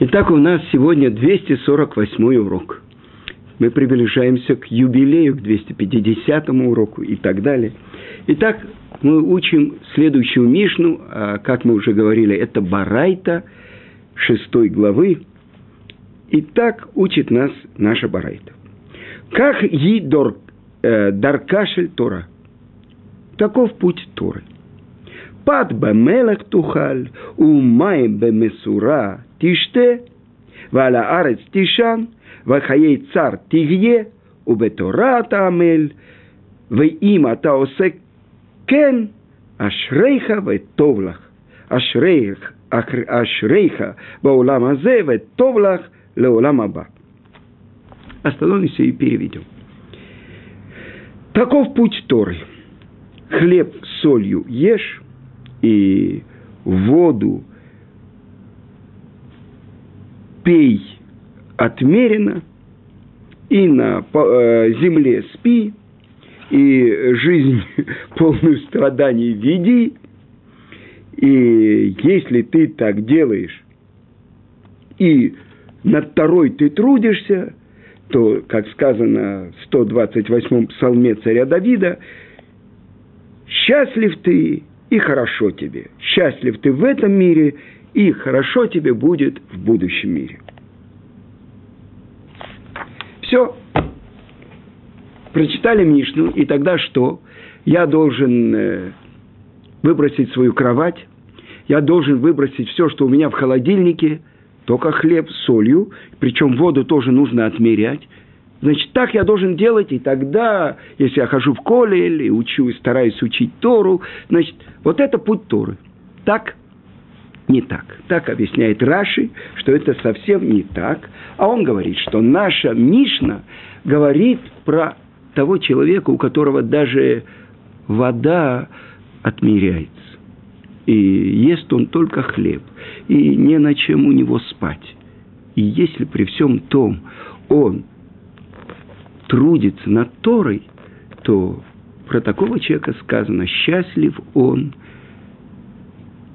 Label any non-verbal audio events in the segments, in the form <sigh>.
Итак, у нас сегодня 248 урок. Мы приближаемся к юбилею, к 250 уроку и так далее. Итак, мы учим следующую Мишну, а, как мы уже говорили, это Барайта, шестой главы. И так учит нас наша Барайта. Как едор э, даркашель Тора. Таков путь Торы. Пад бемелех тухаль, умаем бемесура тиште, валя арец тишан, вахаей цар тигье, убетора таамель, ואם אתה עושה כן, אשריך וטוב לך. אשריך, אשריך בעולם הזה וטוב לך לעולם הבא. Остановимся и переведем. Таков путь Торы. Хлеб с солью ешь, и воду пей отмеренно, и на э, земле спи, и жизнь <laughs> полную страданий веди, и если ты так делаешь, и над второй ты трудишься, то, как сказано в 128-м псалме царя Давида, «Счастлив ты и хорошо тебе. Счастлив ты в этом мире, и хорошо тебе будет в будущем мире». Все. Прочитали Мишну, и тогда что? Я должен э, выбросить свою кровать, я должен выбросить все, что у меня в холодильнике, только хлеб с солью, причем воду тоже нужно отмерять. Значит, так я должен делать, и тогда, если я хожу в коле или учу, стараюсь учить Тору, значит, вот это путь Торы. Так не так. Так объясняет Раши, что это совсем не так. А он говорит, что наша Мишна говорит про того человека, у которого даже вода отмеряется. И ест он только хлеб, и не на чем у него спать. И если при всем том он трудится над Торой, то про такого человека сказано, счастлив он,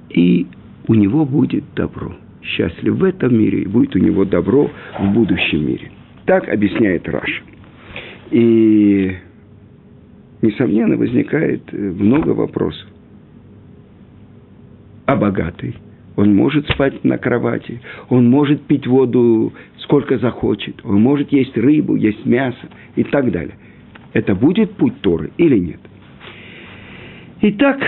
и у него будет добро. Счастлив в этом мире, и будет у него добро в будущем мире. Так объясняет Раша. И, несомненно, возникает э, много вопросов. А богатый? Он может спать на кровати, он может пить воду сколько захочет, он может есть рыбу, есть мясо и так далее. Это будет путь Торы или нет? Итак,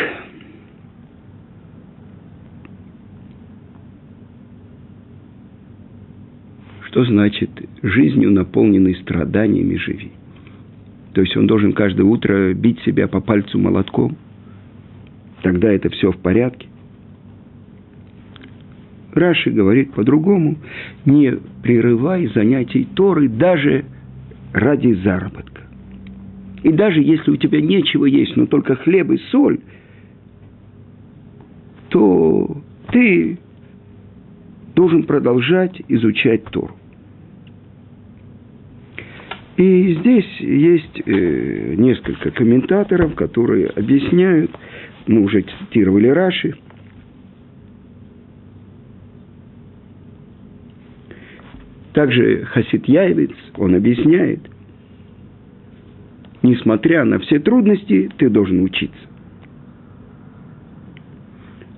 что значит жизнью, наполненной страданиями, живи? То есть он должен каждое утро бить себя по пальцу молотком. Тогда это все в порядке. Раши говорит по-другому. Не прерывай занятий Торы даже ради заработка. И даже если у тебя нечего есть, но только хлеб и соль, то ты должен продолжать изучать Тору. И здесь есть э, несколько комментаторов, которые объясняют, мы уже цитировали Раши, также Хасид Яевец, он объясняет, несмотря на все трудности, ты должен учиться.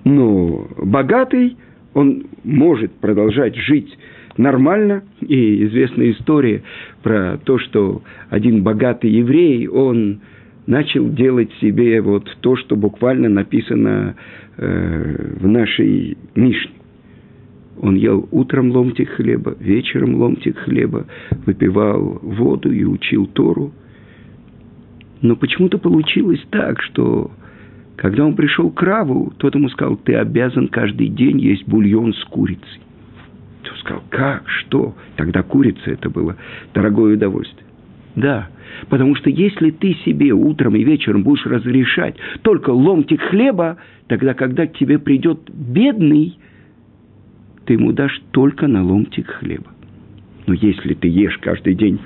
Но богатый, он может продолжать жить нормально. И известная история про то, что один богатый еврей, он начал делать себе вот то, что буквально написано э, в нашей Мишне. Он ел утром ломтик хлеба, вечером ломтик хлеба, выпивал воду и учил Тору. Но почему-то получилось так, что когда он пришел к Раву, тот ему сказал, ты обязан каждый день есть бульон с курицей. Сказал, как, что? Тогда курица это было дорогое удовольствие. Да, потому что если ты себе утром и вечером будешь разрешать только ломтик хлеба, тогда, когда к тебе придет бедный, ты ему дашь только на ломтик хлеба. Но если ты ешь каждый день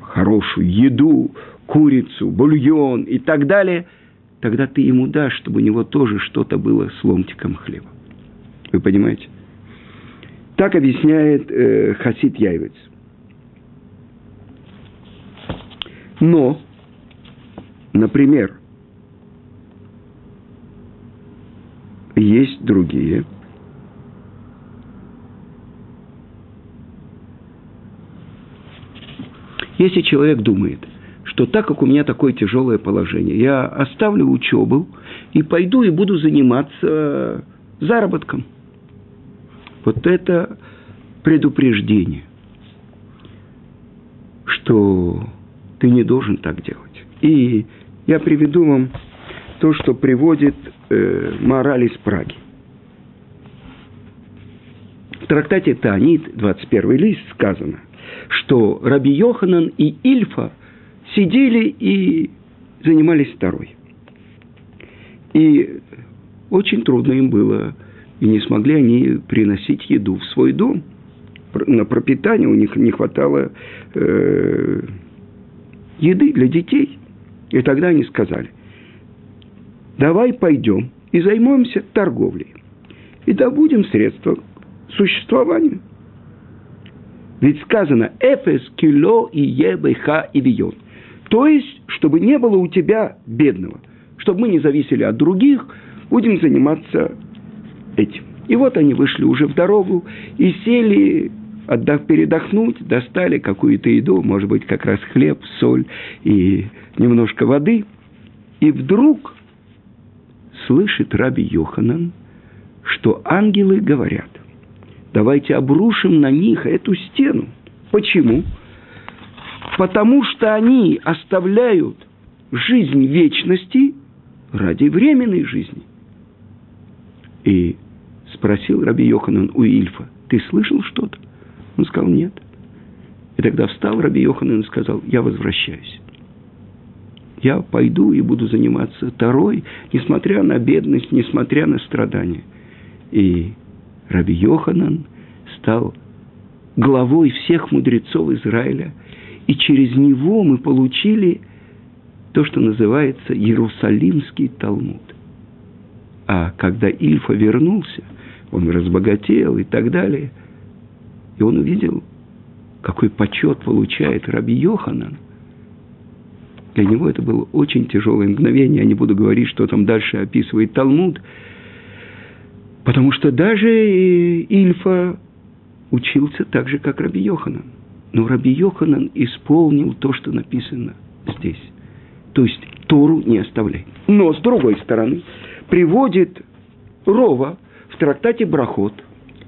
хорошую еду, курицу, бульон и так далее, тогда ты ему дашь, чтобы у него тоже что-то было с ломтиком хлеба. Вы понимаете? Так объясняет э, Хасид Яйвец. Но, например, есть другие. Если человек думает, что так как у меня такое тяжелое положение, я оставлю учебу и пойду и буду заниматься заработком. Вот это предупреждение, что ты не должен так делать. И я приведу вам то, что приводит э, мораль из Праги. В трактате Таанит, 21 лист, сказано, что Раби Йоханан и Ильфа сидели и занимались второй. И очень трудно им было, и не смогли они приносить еду в свой дом. На пропитание у них не хватало э, еды для детей. И тогда они сказали – давай пойдем и займемся торговлей. И добудем средства к существованию. Ведь сказано «эфес кило и ебеха и вион». То есть, чтобы не было у тебя бедного, чтобы мы не зависели от других, будем заниматься этим. И вот они вышли уже в дорогу и сели отдав, передохнуть, достали какую-то еду, может быть, как раз хлеб, соль и немножко воды. И вдруг слышит Раби Йоханан, что ангелы говорят, давайте обрушим на них эту стену. Почему? Потому что они оставляют жизнь вечности ради временной жизни. И спросил Раби Йоханан у Ильфа, ты слышал что-то? Он сказал, нет. И тогда встал Раби Йоханан и сказал, я возвращаюсь я пойду и буду заниматься Тарой, несмотря на бедность, несмотря на страдания. И Раби Йоханан стал главой всех мудрецов Израиля, и через него мы получили то, что называется Иерусалимский Талмуд. А когда Ильфа вернулся, он разбогател и так далее, и он увидел, какой почет получает Раби Йоханан – для него это было очень тяжелое мгновение. Я не буду говорить, что там дальше описывает Талмуд. Потому что даже Ильфа учился так же, как Раби Йоханан. Но Раби Йоханан исполнил то, что написано здесь. То есть Тору не оставляй. Но, с другой стороны, приводит Рова в трактате Брахот,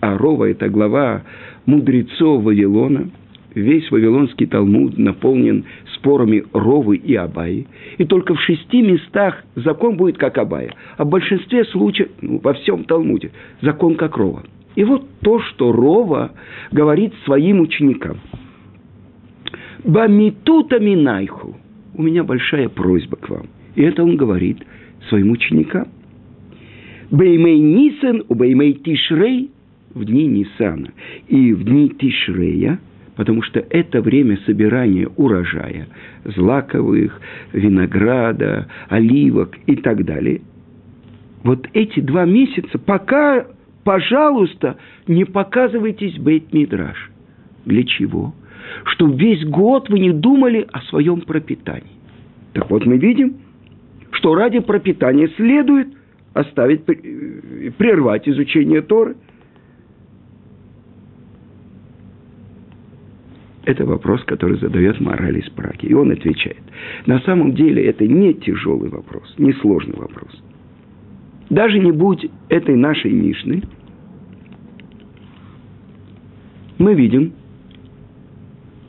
а Рова – это глава мудрецов Вавилона, весь Вавилонский Талмуд наполнен спорами Ровы и Абаи, и только в шести местах закон будет как Абая, а в большинстве случаев, ну, во всем Талмуде, закон как Рова. И вот то, что Рова говорит своим ученикам. Бамитута минайху. У меня большая просьба к вам. И это он говорит своим ученикам. Беймей Нисен, у Беймей Тишрей в дни Нисана и в дни Тишрея – потому что это время собирания урожая, злаковых, винограда, оливок и так далее. Вот эти два месяца, пока, пожалуйста, не показывайтесь бейт-мидраш. Для чего? Чтобы весь год вы не думали о своем пропитании. Так вот мы видим, что ради пропитания следует оставить, э, прервать изучение Торы – Это вопрос, который задает мораль из Праги. И он отвечает. На самом деле это не тяжелый вопрос, не сложный вопрос. Даже не будь этой нашей Мишны, мы видим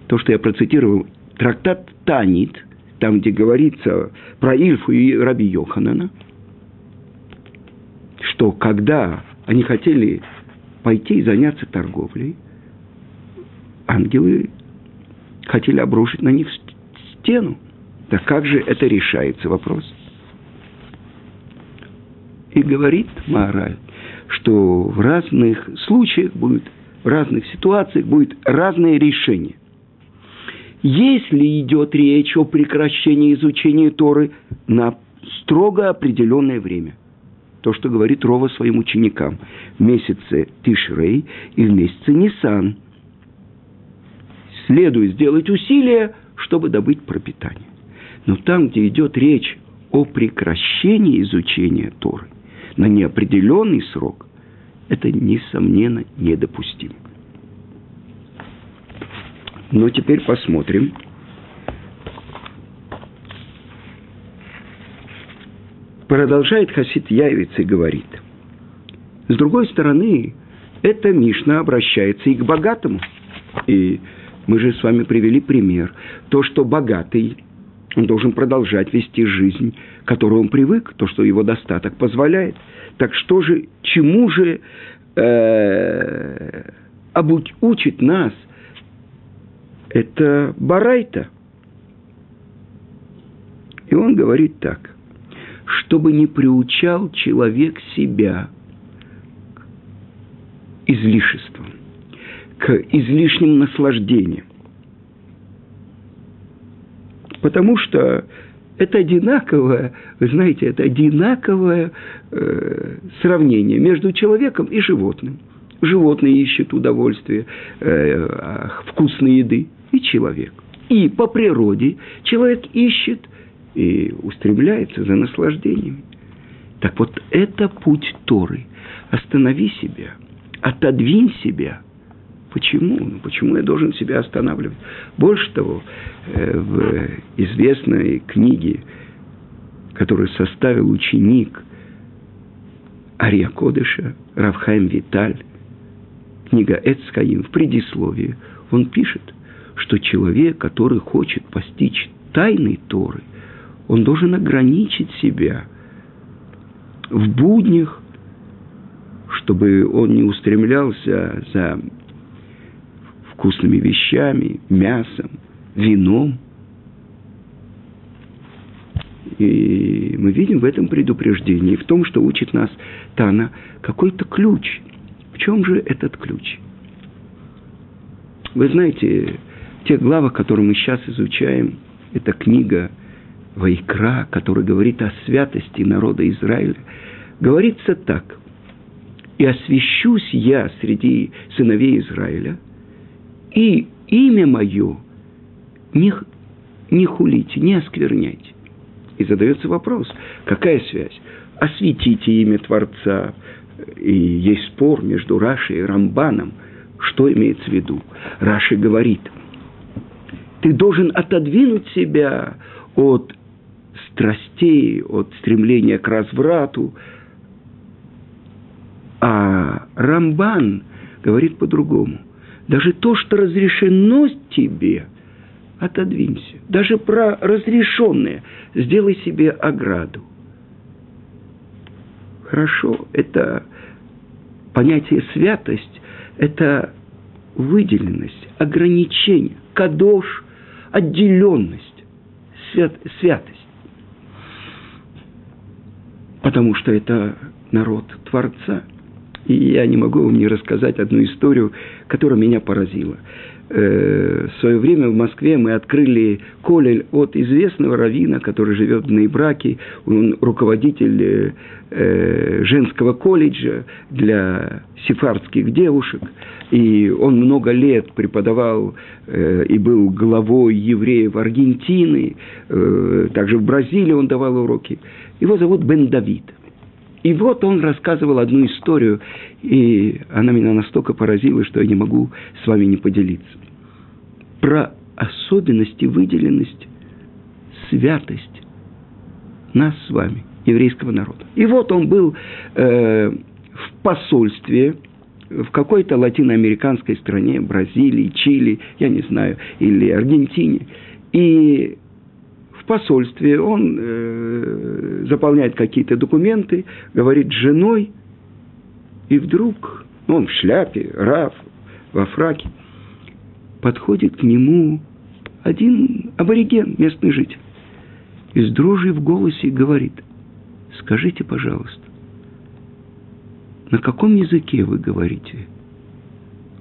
то, что я процитировал, трактат Танит, там, где говорится про Ильфу и Раби Йоханана, что когда они хотели пойти и заняться торговлей, ангелы хотели обрушить на них стену. Да как же это решается вопрос? И говорит Маораль, что в разных случаях будет, в разных ситуациях будет разное решение. Если идет речь о прекращении изучения Торы на строго определенное время, то, что говорит Рова своим ученикам, в месяце Тишрей и в месяце Нисан. Следует сделать усилия, чтобы добыть пропитание. Но там, где идет речь о прекращении изучения Торы на неопределенный срок, это, несомненно, недопустимо. Но теперь посмотрим. Продолжает Хасид Яйвиц и говорит. С другой стороны, эта Мишна обращается и к богатому. И мы же с вами привели пример. То, что богатый, он должен продолжать вести жизнь, к которой он привык, то, что его достаток позволяет. Так что же, чему же э, учит нас это Барайта. И он говорит так, чтобы не приучал человек себя к излишествам, к излишним наслаждениям. Потому что это одинаковое, вы знаете, это одинаковое э, сравнение между человеком и животным. Животные ищут удовольствие, э, вкусной еды и человек. И по природе человек ищет и устремляется за наслаждениями. Так вот, это путь Торы. Останови себя, отодвинь себя. Почему? Ну, почему я должен себя останавливать? Больше того, э, в известной книге, которую составил ученик Ария Кодыша, Равхайм Виталь, книга Эцкаим, в предисловии, он пишет, что человек, который хочет постичь тайны Торы, он должен ограничить себя в буднях, чтобы он не устремлялся за вкусными вещами, мясом, вином. И мы видим в этом предупреждении, в том, что учит нас Тана, какой-то ключ. В чем же этот ключ? Вы знаете, те главы, которые мы сейчас изучаем, это книга Вайкра, которая говорит о святости народа Израиля, говорится так. «И освящусь я среди сыновей Израиля, и имя мое не, не хулите, не оскверняйте». И задается вопрос, какая связь? Осветите имя Творца. И есть спор между Рашей и Рамбаном. Что имеется в виду? Раши говорит – ты должен отодвинуть себя от страстей, от стремления к разврату. А Рамбан говорит по-другому. Даже то, что разрешено тебе, отодвинься. Даже про разрешенное сделай себе ограду. Хорошо, это понятие святость, это выделенность, ограничение, кадош, отделенность, свят, святость. Потому что это народ Творца. И я не могу вам не рассказать одну историю, которая меня поразила. Э, в свое время в Москве мы открыли колель от известного равина, который живет в Нейбраке. Он руководитель э, э, женского колледжа для сефардских девушек. И он много лет преподавал и был главой евреев Аргентины. также в Бразилии он давал уроки. Его зовут Бен Давид. И вот он рассказывал одну историю, и она меня настолько поразила, что я не могу с вами не поделиться. Про особенности, выделенность, святость нас с вами, еврейского народа. И вот он был э, в посольстве в какой-то латиноамериканской стране, Бразилии, Чили, я не знаю, или Аргентине. И в посольстве, он э, заполняет какие-то документы, говорит с женой, и вдруг, ну, он в шляпе, раф, во фраке, подходит к нему один абориген, местный житель, и с дрожью в голосе говорит, скажите, пожалуйста, на каком языке вы говорите?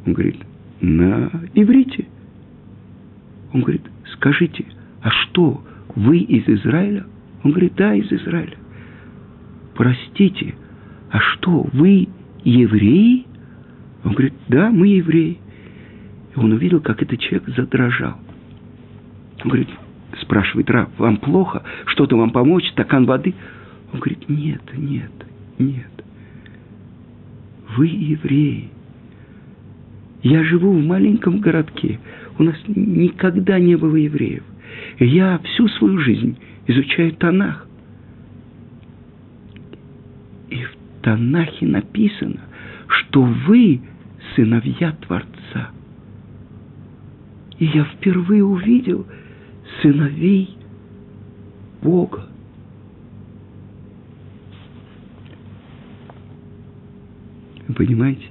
Он говорит, на иврите. Он говорит, скажите, а что, вы из Израиля? Он говорит, да, из Израиля. Простите, а что, вы евреи? Он говорит, да, мы евреи. И он увидел, как этот человек задрожал. Он говорит, спрашивает раб, вам плохо? Что-то вам помочь? Стакан воды? Он говорит, нет, нет, нет. Вы евреи. Я живу в маленьком городке. У нас никогда не было евреев. И я всю свою жизнь изучаю Танах. И в Танахе написано, что вы сыновья Творца. И я впервые увидел сыновей Бога. Вы понимаете?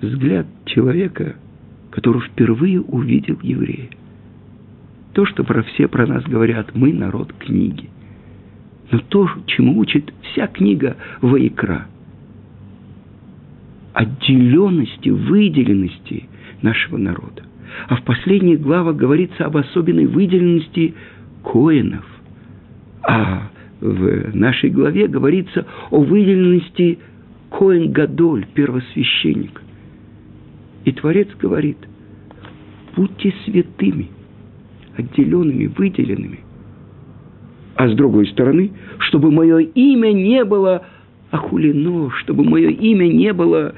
Взгляд человека, который впервые увидел еврея. То, что про все про нас говорят, мы народ книги. Но то, чему учит вся книга Ваикра. Отделенности, выделенности нашего народа. А в последних главах говорится об особенной выделенности коинов. А в нашей главе говорится о выделенности Коин Гадоль, первосвященник. И Творец говорит, будьте святыми, отделенными, выделенными. А с другой стороны, чтобы мое имя не было охулено, чтобы мое имя не было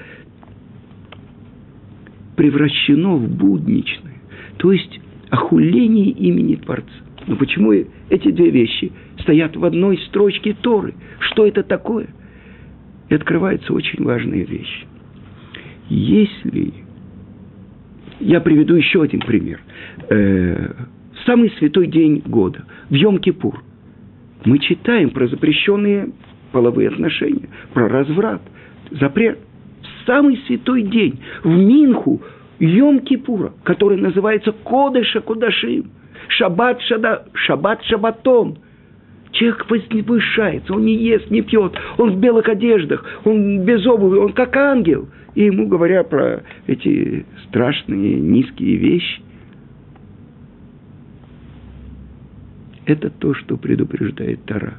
превращено в будничное. То есть охуление имени Творца. Но почему эти две вещи стоят в одной строчке Торы? Что это такое? И открывается очень важная вещь. Если... Я приведу еще один пример. Самый святой день года, в Йом-Кипур, мы читаем про запрещенные половые отношения, про разврат, запрет. В самый святой день, в Минху, Йом-Кипура, который называется Кодыша Кудашим, Шаббат, шада, шаббат Шаббатон – Человек возвышается, он не ест, не пьет, он в белых одеждах, он без обуви, он как ангел. И ему говорят про эти страшные низкие вещи. Это то, что предупреждает Тара.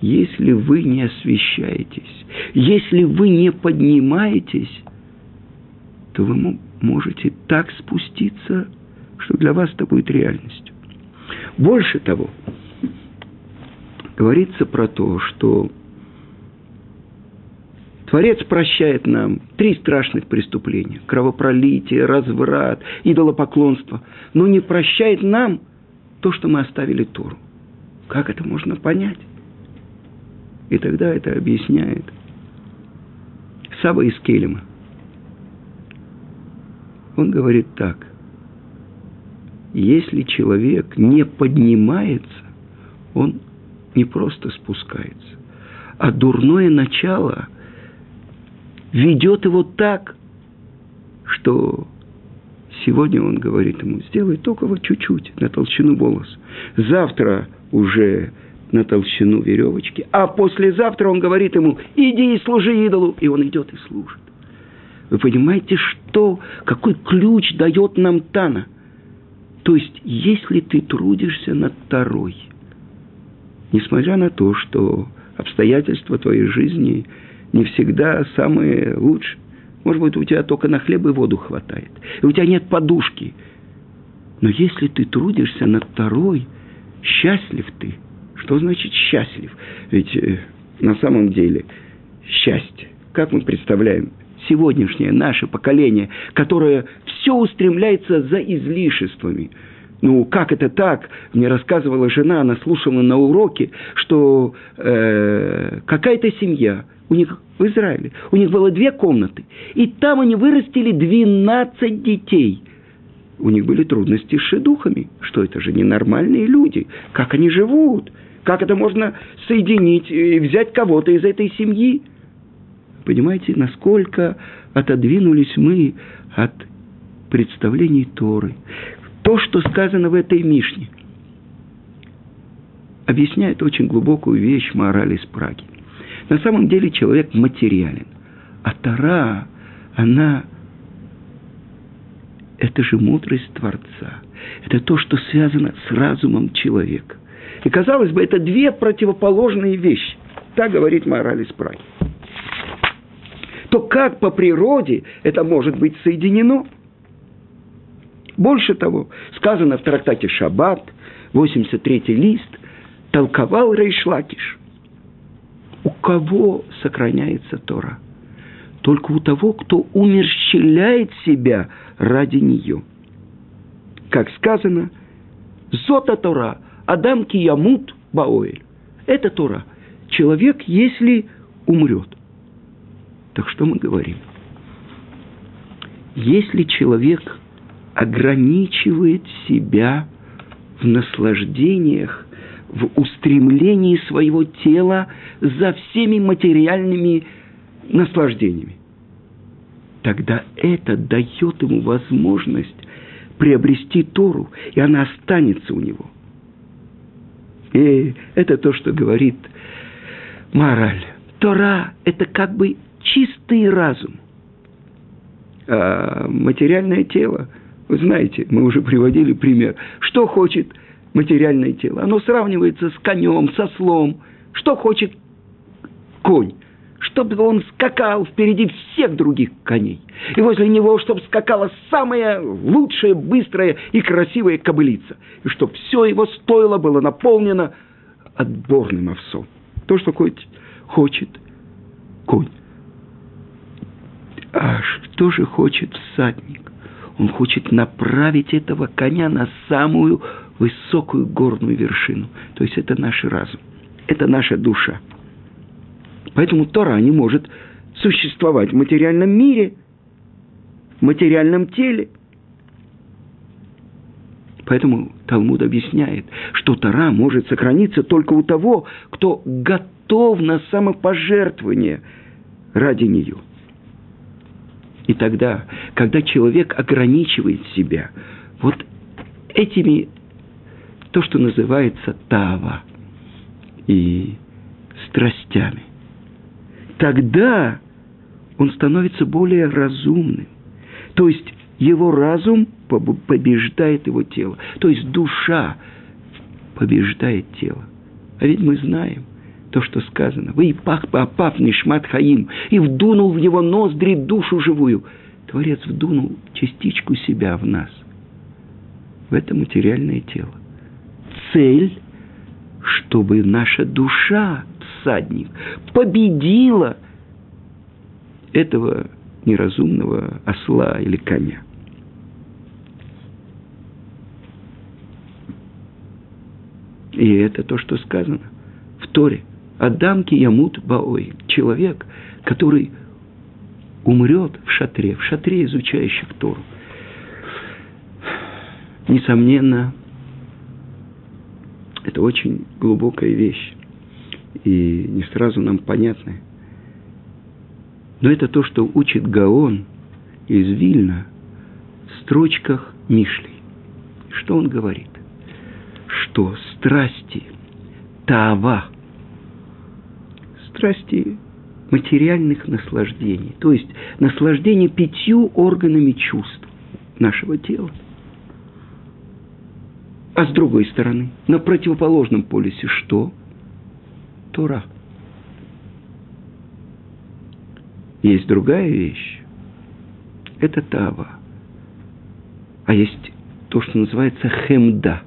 Если вы не освещаетесь, если вы не поднимаетесь, то вы можете так спуститься, что для вас это будет реальностью. Больше того, говорится про то, что Творец прощает нам три страшных преступления – кровопролитие, разврат, идолопоклонство, но не прощает нам то, что мы оставили Тору. Как это можно понять? И тогда это объясняет Саба из Келема. Он говорит так. Если человек не поднимается, он не просто спускается, а дурное начало ведет его так, что сегодня он говорит ему, сделай только вот чуть-чуть на толщину волос. Завтра уже на толщину веревочки, а послезавтра он говорит ему, иди и служи идолу, и он идет и служит. Вы понимаете, что, какой ключ дает нам Тана? То есть, если ты трудишься над второй – несмотря на то, что обстоятельства твоей жизни не всегда самые лучшие. Может быть, у тебя только на хлеб и воду хватает, и у тебя нет подушки. Но если ты трудишься над второй, счастлив ты. Что значит счастлив? Ведь э, на самом деле счастье, как мы представляем, сегодняшнее наше поколение, которое все устремляется за излишествами – ну, как это так? Мне рассказывала жена, она слушала на уроке, что э, какая-то семья у них в Израиле, у них было две комнаты, и там они вырастили 12 детей. У них были трудности с шедухами, что это же ненормальные люди, как они живут, как это можно соединить и взять кого-то из этой семьи. Понимаете, насколько отодвинулись мы от представлений Торы то, что сказано в этой Мишне, объясняет очень глубокую вещь морали из Праги. На самом деле человек материален. А Тара, она это же мудрость Творца. Это то, что связано с разумом человека. И казалось бы, это две противоположные вещи. Так говорит мораль из то как по природе это может быть соединено? Больше того, сказано в трактате «Шаббат», 83-й лист, толковал Рейшлакиш. У кого сохраняется Тора? Только у того, кто умерщвляет себя ради нее. Как сказано, «Зота Тора, Адам киямут баоэль». Это Тора. Человек, если умрет. Так что мы говорим? Если человек ограничивает себя в наслаждениях, в устремлении своего тела за всеми материальными наслаждениями, тогда это дает ему возможность приобрести Тору, и она останется у него. И это то, что говорит мораль. Тора – это как бы чистый разум. А материальное тело, вы знаете, мы уже приводили пример. Что хочет материальное тело? Оно сравнивается с конем, со слом. Что хочет конь? чтобы он скакал впереди всех других коней. И возле него, чтобы скакала самая лучшая, быстрая и красивая кобылица. И чтобы все его стоило было наполнено отборным овсом. То, что хоть хочет конь. А что же хочет всадник? Он хочет направить этого коня на самую высокую горную вершину. То есть это наш разум, это наша душа. Поэтому Тора не может существовать в материальном мире, в материальном теле. Поэтому Талмуд объясняет, что Тора может сохраниться только у того, кто готов на самопожертвование ради нее – и тогда, когда человек ограничивает себя вот этими, то, что называется тава и страстями, тогда он становится более разумным. То есть его разум побеждает его тело. То есть душа побеждает тело. А ведь мы знаем, то, что сказано. Вы и пах папав нишмат хаим, и вдунул в него ноздри душу живую. Творец вдунул частичку себя в нас. В это материальное тело. Цель, чтобы наша душа, всадник, победила этого неразумного осла или коня. И это то, что сказано в Торе – Адам ямут баой. Человек, который умрет в шатре, в шатре изучающих Тору. Несомненно, это очень глубокая вещь и не сразу нам понятная. Но это то, что учит Гаон из Вильна в строчках Мишли. Что он говорит? Что страсти, тава, страсти материальных наслаждений, то есть наслаждение пятью органами чувств нашего тела. А с другой стороны, на противоположном полюсе что? Тора. Есть другая вещь. Это тава. А есть то, что называется хемда.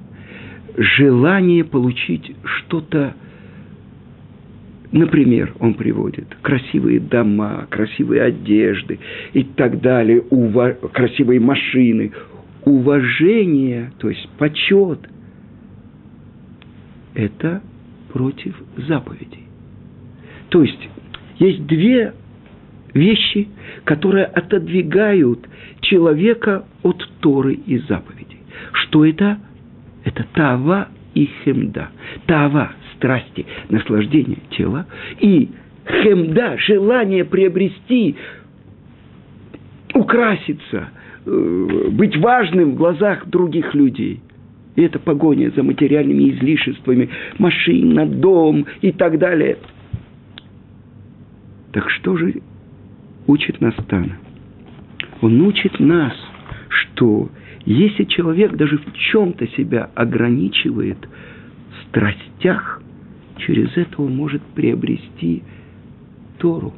Желание получить что-то Например, он приводит красивые дома, красивые одежды и так далее, ува... красивые машины, уважение, то есть почет. Это против заповедей. То есть есть две вещи, которые отодвигают человека от Торы и заповедей. Что это? Это Тава и Хемда. Тава страсти, наслаждения тела, и хемда, желание приобрести, украситься, быть важным в глазах других людей. И это погоня за материальными излишествами, машина, дом и так далее. Так что же учит нас Тана? Он учит нас, что если человек даже в чем-то себя ограничивает в страстях, через это он может приобрести Тору.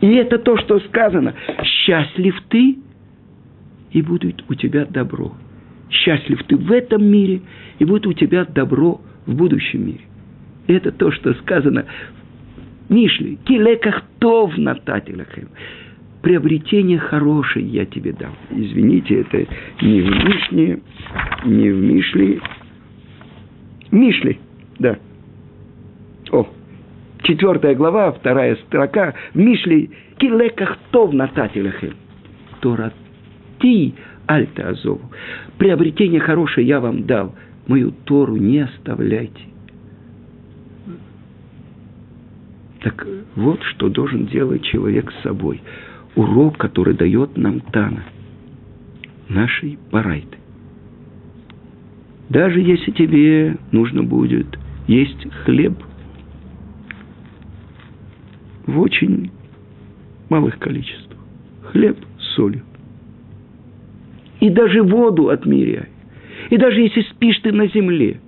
И это то, что сказано. Счастлив ты, и будет у тебя добро. Счастлив ты в этом мире, и будет у тебя добро в будущем мире. Это то, что сказано в Мишле. Килеках тов натателяхем. Приобретение хорошее я тебе дам. Извините, это не в Мишле, не в Мишле. Мишле, да. О, четвертая глава, вторая строка. Мишле килеках тов натателяхем. Тора ты, альта азову. Приобретение хорошее я вам дал. Мою Тору не оставляйте. Так вот, что должен делать человек с собой. Урок, который дает нам Тана, нашей барайты. Даже если тебе нужно будет есть хлеб в очень малых количествах. Хлеб с солью. И даже воду отмеряй. И даже если спишь ты на земле.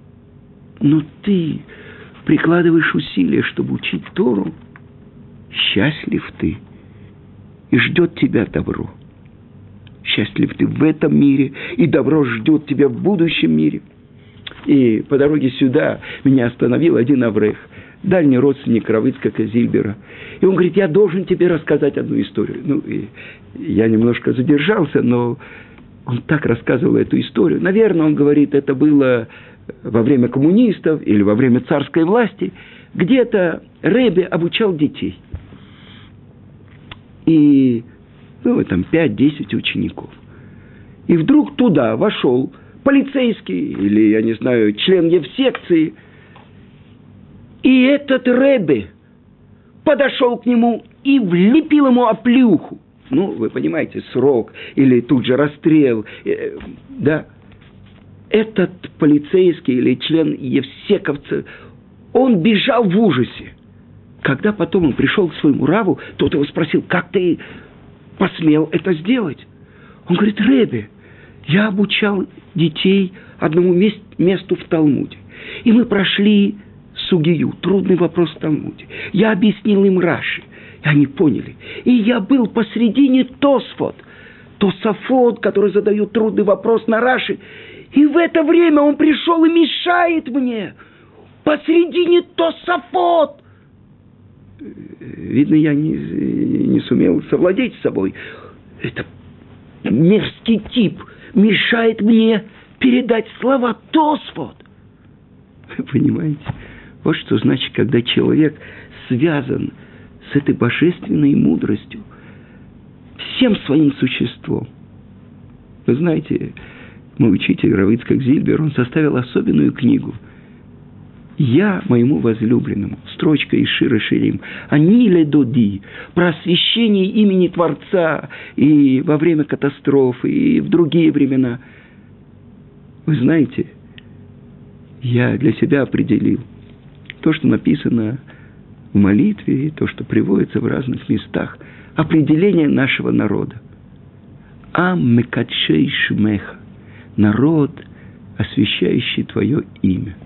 Но ты прикладываешь усилия, чтобы учить Тору, счастлив ты, и ждет тебя добро. Счастлив ты в этом мире, и добро ждет тебя в будущем мире. И по дороге сюда меня остановил один аврех, дальний родственник Равыцкака Зильбера. И он говорит, я должен тебе рассказать одну историю. Ну, и я немножко задержался, но он так рассказывал эту историю. Наверное, он говорит, это было во время коммунистов или во время царской власти, где-то Рэбе обучал детей. И, ну, там 5-10 учеников. И вдруг туда вошел полицейский или, я не знаю, член Евсекции. И этот Рэбе подошел к нему и влепил ему оплюху. Ну, вы понимаете, срок или тут же расстрел. Э, да, этот полицейский или член Евсековца, он бежал в ужасе. Когда потом он пришел к своему раву, тот его спросил, как ты посмел это сделать? Он говорит, Ребе, я обучал детей одному мест, месту в Талмуде. И мы прошли сугию, трудный вопрос в Талмуде. Я объяснил им Раши, они поняли. И я был посредине Тосфот, Тософот, который задает трудный вопрос на Раши. И в это время он пришел и мешает мне. Посредине Тософот. Видно, я не, не сумел совладеть с собой. Это мерзкий тип мешает мне передать слова Тосфот. Вы понимаете? Вот что значит, когда человек связан с этой божественной мудростью, всем своим существом. Вы знаете, мой учитель Равицкак Зильбер, он составил особенную книгу. «Я моему возлюбленному», строчка из Шира Ширим, «Они доди», про освящение имени Творца и во время катастрофы, и в другие времена. Вы знаете, я для себя определил то, что написано в молитве, и то, что приводится в разных местах, определение нашего народа. Ам мекадшей шмеха народ, освящающий Твое имя.